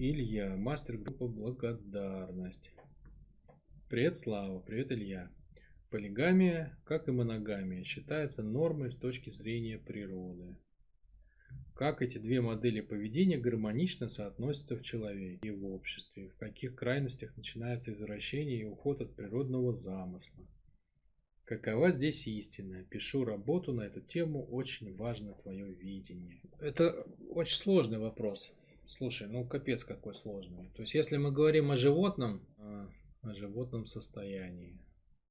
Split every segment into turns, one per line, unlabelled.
Илья, мастер группы «Благодарность». Привет, Слава. Привет, Илья. Полигамия, как и моногамия, считается нормой с точки зрения природы. Как эти две модели поведения гармонично соотносятся в человеке и в обществе, в каких крайностях начинается извращение и уход от природного замысла. Какова здесь истина? Пишу работу на эту тему, очень важно твое видение. Это очень сложный вопрос. Слушай, ну капец какой сложный. То есть если мы говорим о животном, а, о животном состоянии,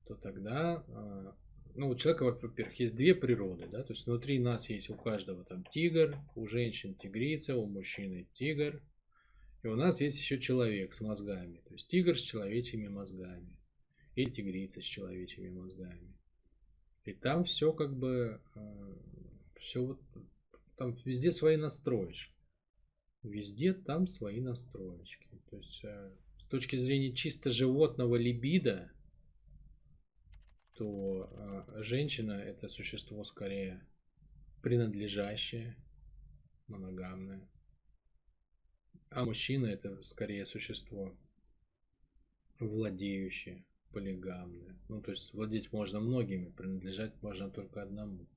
то тогда а, ну, у человека, во-первых, есть две природы, да, то есть внутри нас есть у каждого там тигр, у женщин тигрица, у мужчины тигр, и у нас есть еще человек с мозгами, то есть тигр с человечьими мозгами, и тигрица с человечьими мозгами. И там все как бы, а, все вот, там везде свои настроечки. Везде там свои настроечки. То есть а, с точки зрения чисто животного либида, то э, женщина это существо скорее принадлежащее, моногамное, а мужчина это скорее существо владеющее, полигамное. Ну, то есть владеть можно многими, принадлежать можно только одному.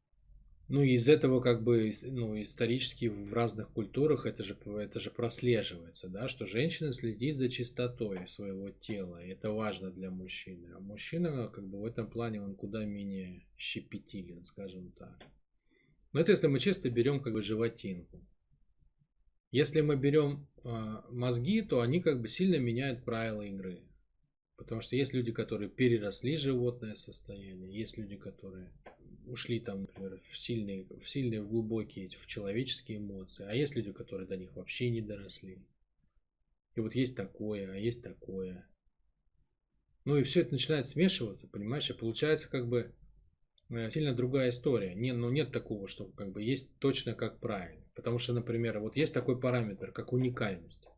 Ну, из этого как бы, ну, исторически в разных культурах это же, это же прослеживается, да, что женщина следит за чистотой своего тела, и это важно для мужчины. А мужчина, как бы, в этом плане он куда менее щепетилен, скажем так. Но это если мы чисто берем, как бы, животинку. Если мы берем э, мозги, то они, как бы, сильно меняют правила игры. Потому что есть люди, которые переросли животное состояние, есть люди, которые ушли там, например, в сильные, в сильные, глубокие, в человеческие эмоции, а есть люди, которые до них вообще не доросли. И вот есть такое, а есть такое. Ну и все это начинает смешиваться, понимаешь, и получается как бы э, сильно другая история. Не, ну нет такого, что как бы есть точно как правильно. Потому что, например, вот есть такой параметр, как уникальность.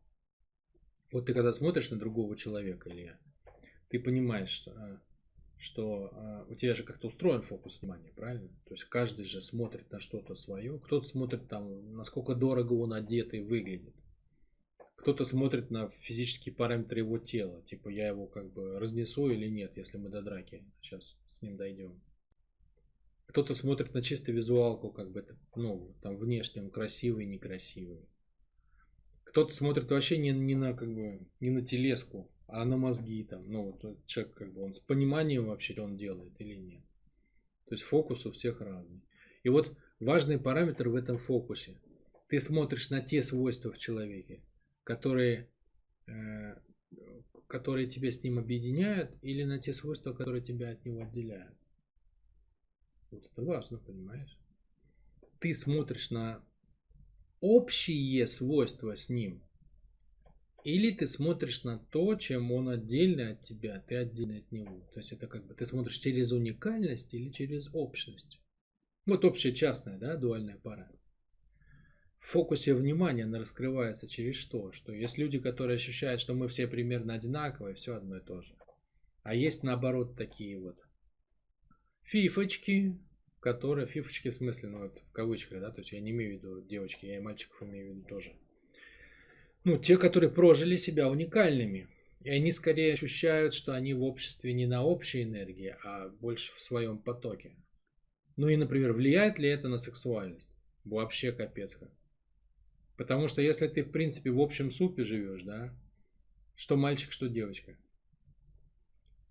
Вот ты когда смотришь на другого человека, Илья, ты понимаешь, что а, что э, у тебя же как-то устроен фокус внимания, правильно? То есть каждый же смотрит на что-то свое. Кто-то смотрит там, насколько дорого он одет и выглядит. Кто-то смотрит на физические параметры его тела. Типа я его как бы разнесу или нет, если мы до драки сейчас с ним дойдем. Кто-то смотрит на чисто визуалку, как бы это, ну, там внешне он красивый, некрасивый. Кто-то смотрит вообще не, не на как бы не на телеску, а на мозги там, ну, вот человек как бы он с пониманием вообще, он делает или нет. То есть фокус у всех разный. И вот важный параметр в этом фокусе. Ты смотришь на те свойства в человеке, которые, э, которые тебя с ним объединяют, или на те свойства, которые тебя от него отделяют. Вот это важно, понимаешь? Ты смотришь на общие свойства с ним, или ты смотришь на то, чем он отдельно от тебя, ты отдельно от него. То есть это как бы ты смотришь через уникальность или через общность. Вот общая частная, да, дуальная пара. В фокусе внимания она раскрывается через что? Что есть люди, которые ощущают, что мы все примерно одинаковые, все одно и то же. А есть наоборот такие вот фифочки, которые, фифочки в смысле, ну вот в кавычках, да, то есть я не имею в виду девочки, я и мальчиков имею в виду тоже ну, те, которые прожили себя уникальными. И они скорее ощущают, что они в обществе не на общей энергии, а больше в своем потоке. Ну и, например, влияет ли это на сексуальность? Вообще капец как. Потому что если ты, в принципе, в общем супе живешь, да, что мальчик, что девочка,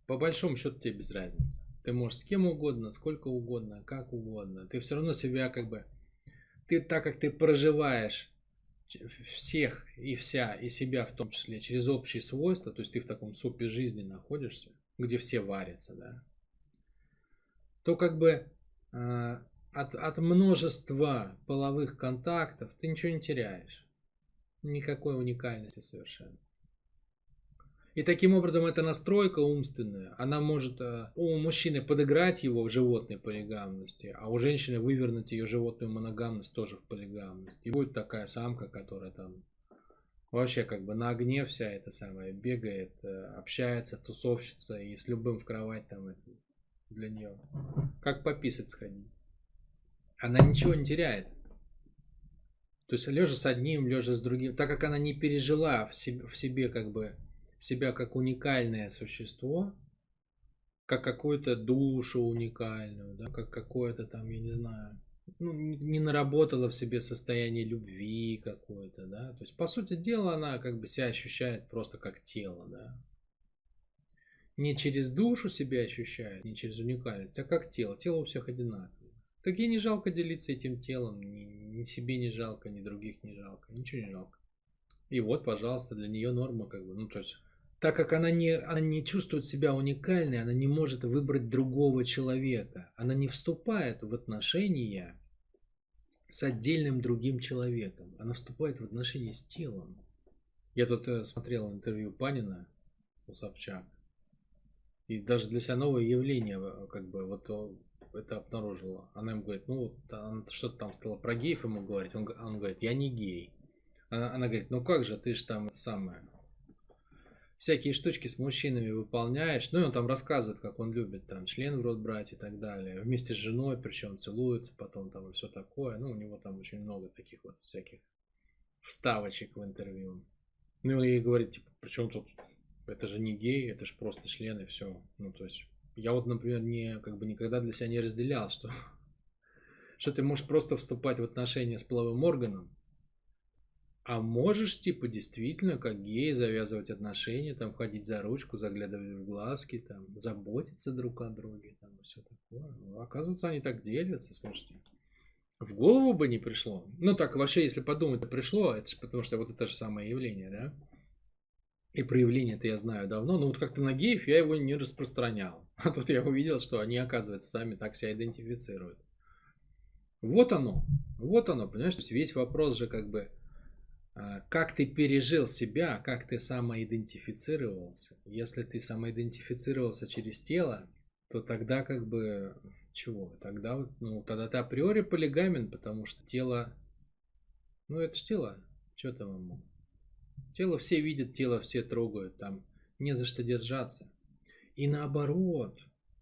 по большому счету тебе без разницы. Ты можешь с кем угодно, сколько угодно, как угодно. Ты все равно себя как бы... Ты так как ты проживаешь всех и вся, и себя в том числе, через общие свойства, то есть ты в таком супе жизни находишься, где все варятся, да, то как бы э, от, от множества половых контактов ты ничего не теряешь. Никакой уникальности совершенно. И таким образом эта настройка умственная, она может э, у мужчины подыграть его в животной полигамности, а у женщины вывернуть ее животную моногамность тоже в полигамность. И будет такая самка, которая там вообще как бы на огне вся эта самая бегает, э, общается, тусовщица и с любым в кровать там для нее. Как пописать сходить. Она ничего не теряет. То есть лежа с одним, лежа с другим, так как она не пережила в себе, в себе как бы себя как уникальное существо, как какую-то душу уникальную, да, как какое-то там, я не знаю, ну, не наработала в себе состояние любви какое-то, да. То есть, по сути дела, она как бы себя ощущает просто как тело, да. Не через душу себя ощущает, не через уникальность, а как тело. Тело у всех одинаковое. Так ей не жалко делиться этим телом, ни, ни себе не жалко, ни других не жалко, ничего не жалко. И вот, пожалуйста, для нее норма как бы, ну то есть так как она не, она не чувствует себя уникальной, она не может выбрать другого человека. Она не вступает в отношения с отдельным другим человеком. Она вступает в отношения с телом. Я тут э, смотрел интервью Панина у Собчак. И даже для себя новое явление, э, как бы, вот это обнаружила. Она ему говорит, ну, что-то там стало про геев ему говорить. Он, он говорит, я не гей. Она, она говорит, ну как же, ты же там самое, всякие штучки с мужчинами выполняешь. Ну и он там рассказывает, как он любит там член в рот брать и так далее. Вместе с женой, причем целуется потом там и все такое. Ну, у него там очень много таких вот всяких вставочек в интервью. Ну и он ей говорит, типа, причем тут это же не гей, это же просто член и все. Ну, то есть, я вот, например, не, как бы никогда для себя не разделял, что, что ты можешь просто вступать в отношения с половым органом, а можешь, типа, действительно, как гей, завязывать отношения, там, ходить за ручку, заглядывать в глазки, там, заботиться друг о друге, там, все такое. Ну, оказывается, они так делятся, слушайте. В голову бы не пришло. Ну, так, вообще, если подумать, то пришло, это же потому что вот это же самое явление, да? И проявление это я знаю давно, но вот как-то на геев я его не распространял. А тут я увидел, что они, оказывается, сами так себя идентифицируют. Вот оно, вот оно, понимаешь? То есть весь вопрос же как бы как ты пережил себя, как ты самоидентифицировался. Если ты самоидентифицировался через тело, то тогда как бы чего? Тогда, ну, тогда ты априори полигамен, потому что тело, ну это ж тело, что там ему? Тело все видят, тело все трогают, там не за что держаться. И наоборот,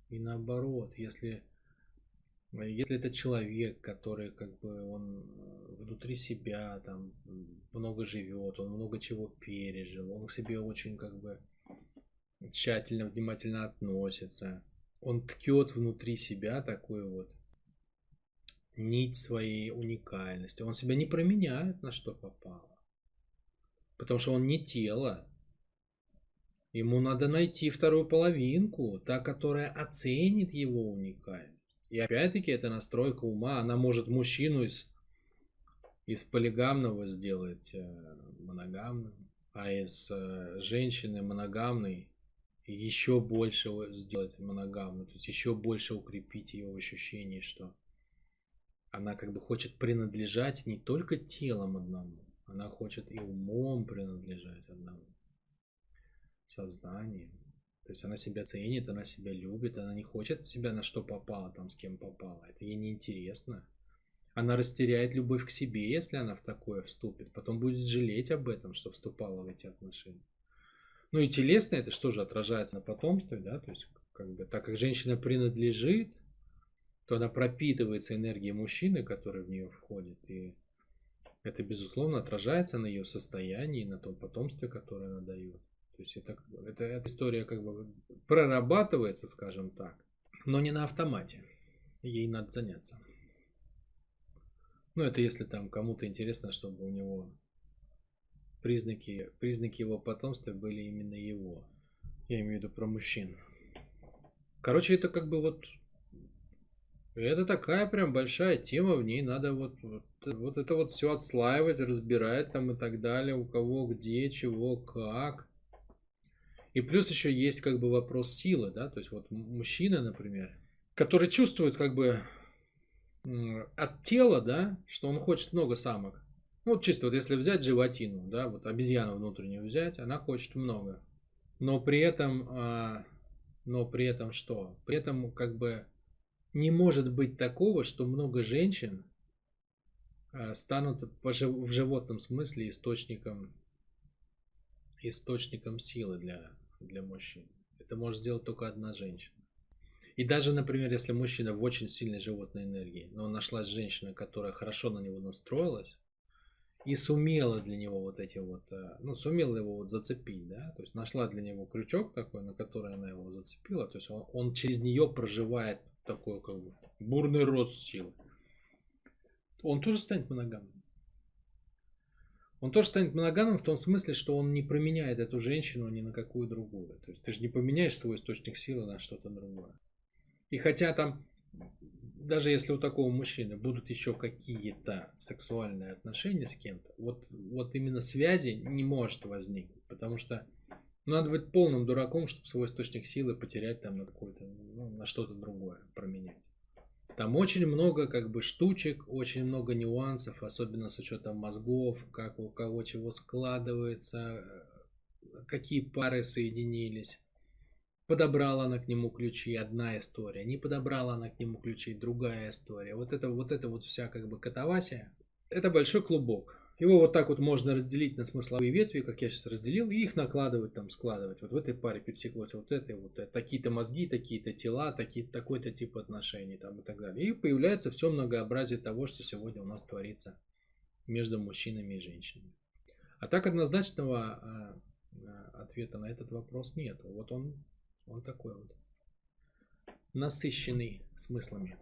и наоборот, если если это человек, который как бы он э, внутри себя там много живет, он много чего пережил, он к себе очень как бы тщательно, внимательно относится, он ткет внутри себя такую вот нить своей уникальности. Он себя не променяет на что попало. Потому что он не тело. Ему надо найти вторую половинку, та, которая оценит его уникальность. И опять-таки это настройка ума, она может мужчину из, из полигамного сделать э, моногамным, а из э, женщины моногамной еще больше сделать моногамную, то есть еще больше укрепить ее в ощущении, что она как бы хочет принадлежать не только телом одному, она хочет и умом принадлежать одному, сознанием. То есть она себя ценит, она себя любит, она не хочет себя на что попало, там с кем попало. Это ей не интересно. Она растеряет любовь к себе, если она в такое вступит. Потом будет жалеть об этом, что вступала в эти отношения. Ну и телесно это что же отражается на потомстве, да, то есть как бы так как женщина принадлежит, то она пропитывается энергией мужчины, который в нее входит, и это безусловно отражается на ее состоянии, на том потомстве, которое она дает. То есть это, это, эта история как бы прорабатывается, скажем так, но не на автомате. Ей надо заняться. Ну, это если там кому-то интересно, чтобы у него признаки, признаки его потомства были именно его. Я имею в виду про мужчин. Короче, это как бы вот... Это такая прям большая тема, в ней надо вот, вот, вот это вот все отслаивать, разбирать там и так далее, у кого где, чего, как. И плюс еще есть как бы вопрос силы, да, то есть вот мужчина, например, который чувствует как бы от тела, да, что он хочет много самок. Ну, вот чисто вот если взять животину, да, вот обезьяну внутреннюю взять, она хочет много. Но при этом, а, но при этом что? При этом как бы не может быть такого, что много женщин а, станут в животном смысле источником источником силы для для мужчин. Это может сделать только одна женщина. И даже, например, если мужчина в очень сильной животной энергии, но нашлась женщина, которая хорошо на него настроилась, и сумела для него вот эти вот, э, ну, сумела его вот зацепить, да, то есть нашла для него крючок такой, на который она его зацепила, то есть он, он через нее проживает такой как бы бурный рост силы. Он тоже станет моногамным. Он тоже станет моногамным в том смысле, что он не променяет эту женщину ни на какую другую. То есть ты же не поменяешь свой источник силы на что-то другое. И хотя там, даже если у такого мужчины будут еще какие-то сексуальные отношения с кем-то, вот, вот именно связи не может возникнуть. Потому что ну, надо быть полным дураком, чтобы свой источник силы потерять там на какое-то, ну, на что-то другое, променять. Там очень много как бы штучек, очень много нюансов, особенно с учетом мозгов, как у кого чего складывается, какие пары соединились. Подобрала она к нему ключи, одна история. Не подобрала она к нему ключи, другая история. Вот это вот, это вот вся как бы катавасия. Это большой клубок. Его вот так вот можно разделить на смысловые ветви, как я сейчас разделил, и их накладывать, там, складывать. Вот в этой паре пересеклось вот это, вот это. Такие-то мозги, такие-то тела, такие, такой-то тип отношений там, и так далее. И появляется все многообразие того, что сегодня у нас творится между мужчинами и женщинами. А так однозначного а, а, ответа на этот вопрос нет. Вот он, он такой вот насыщенный смыслами.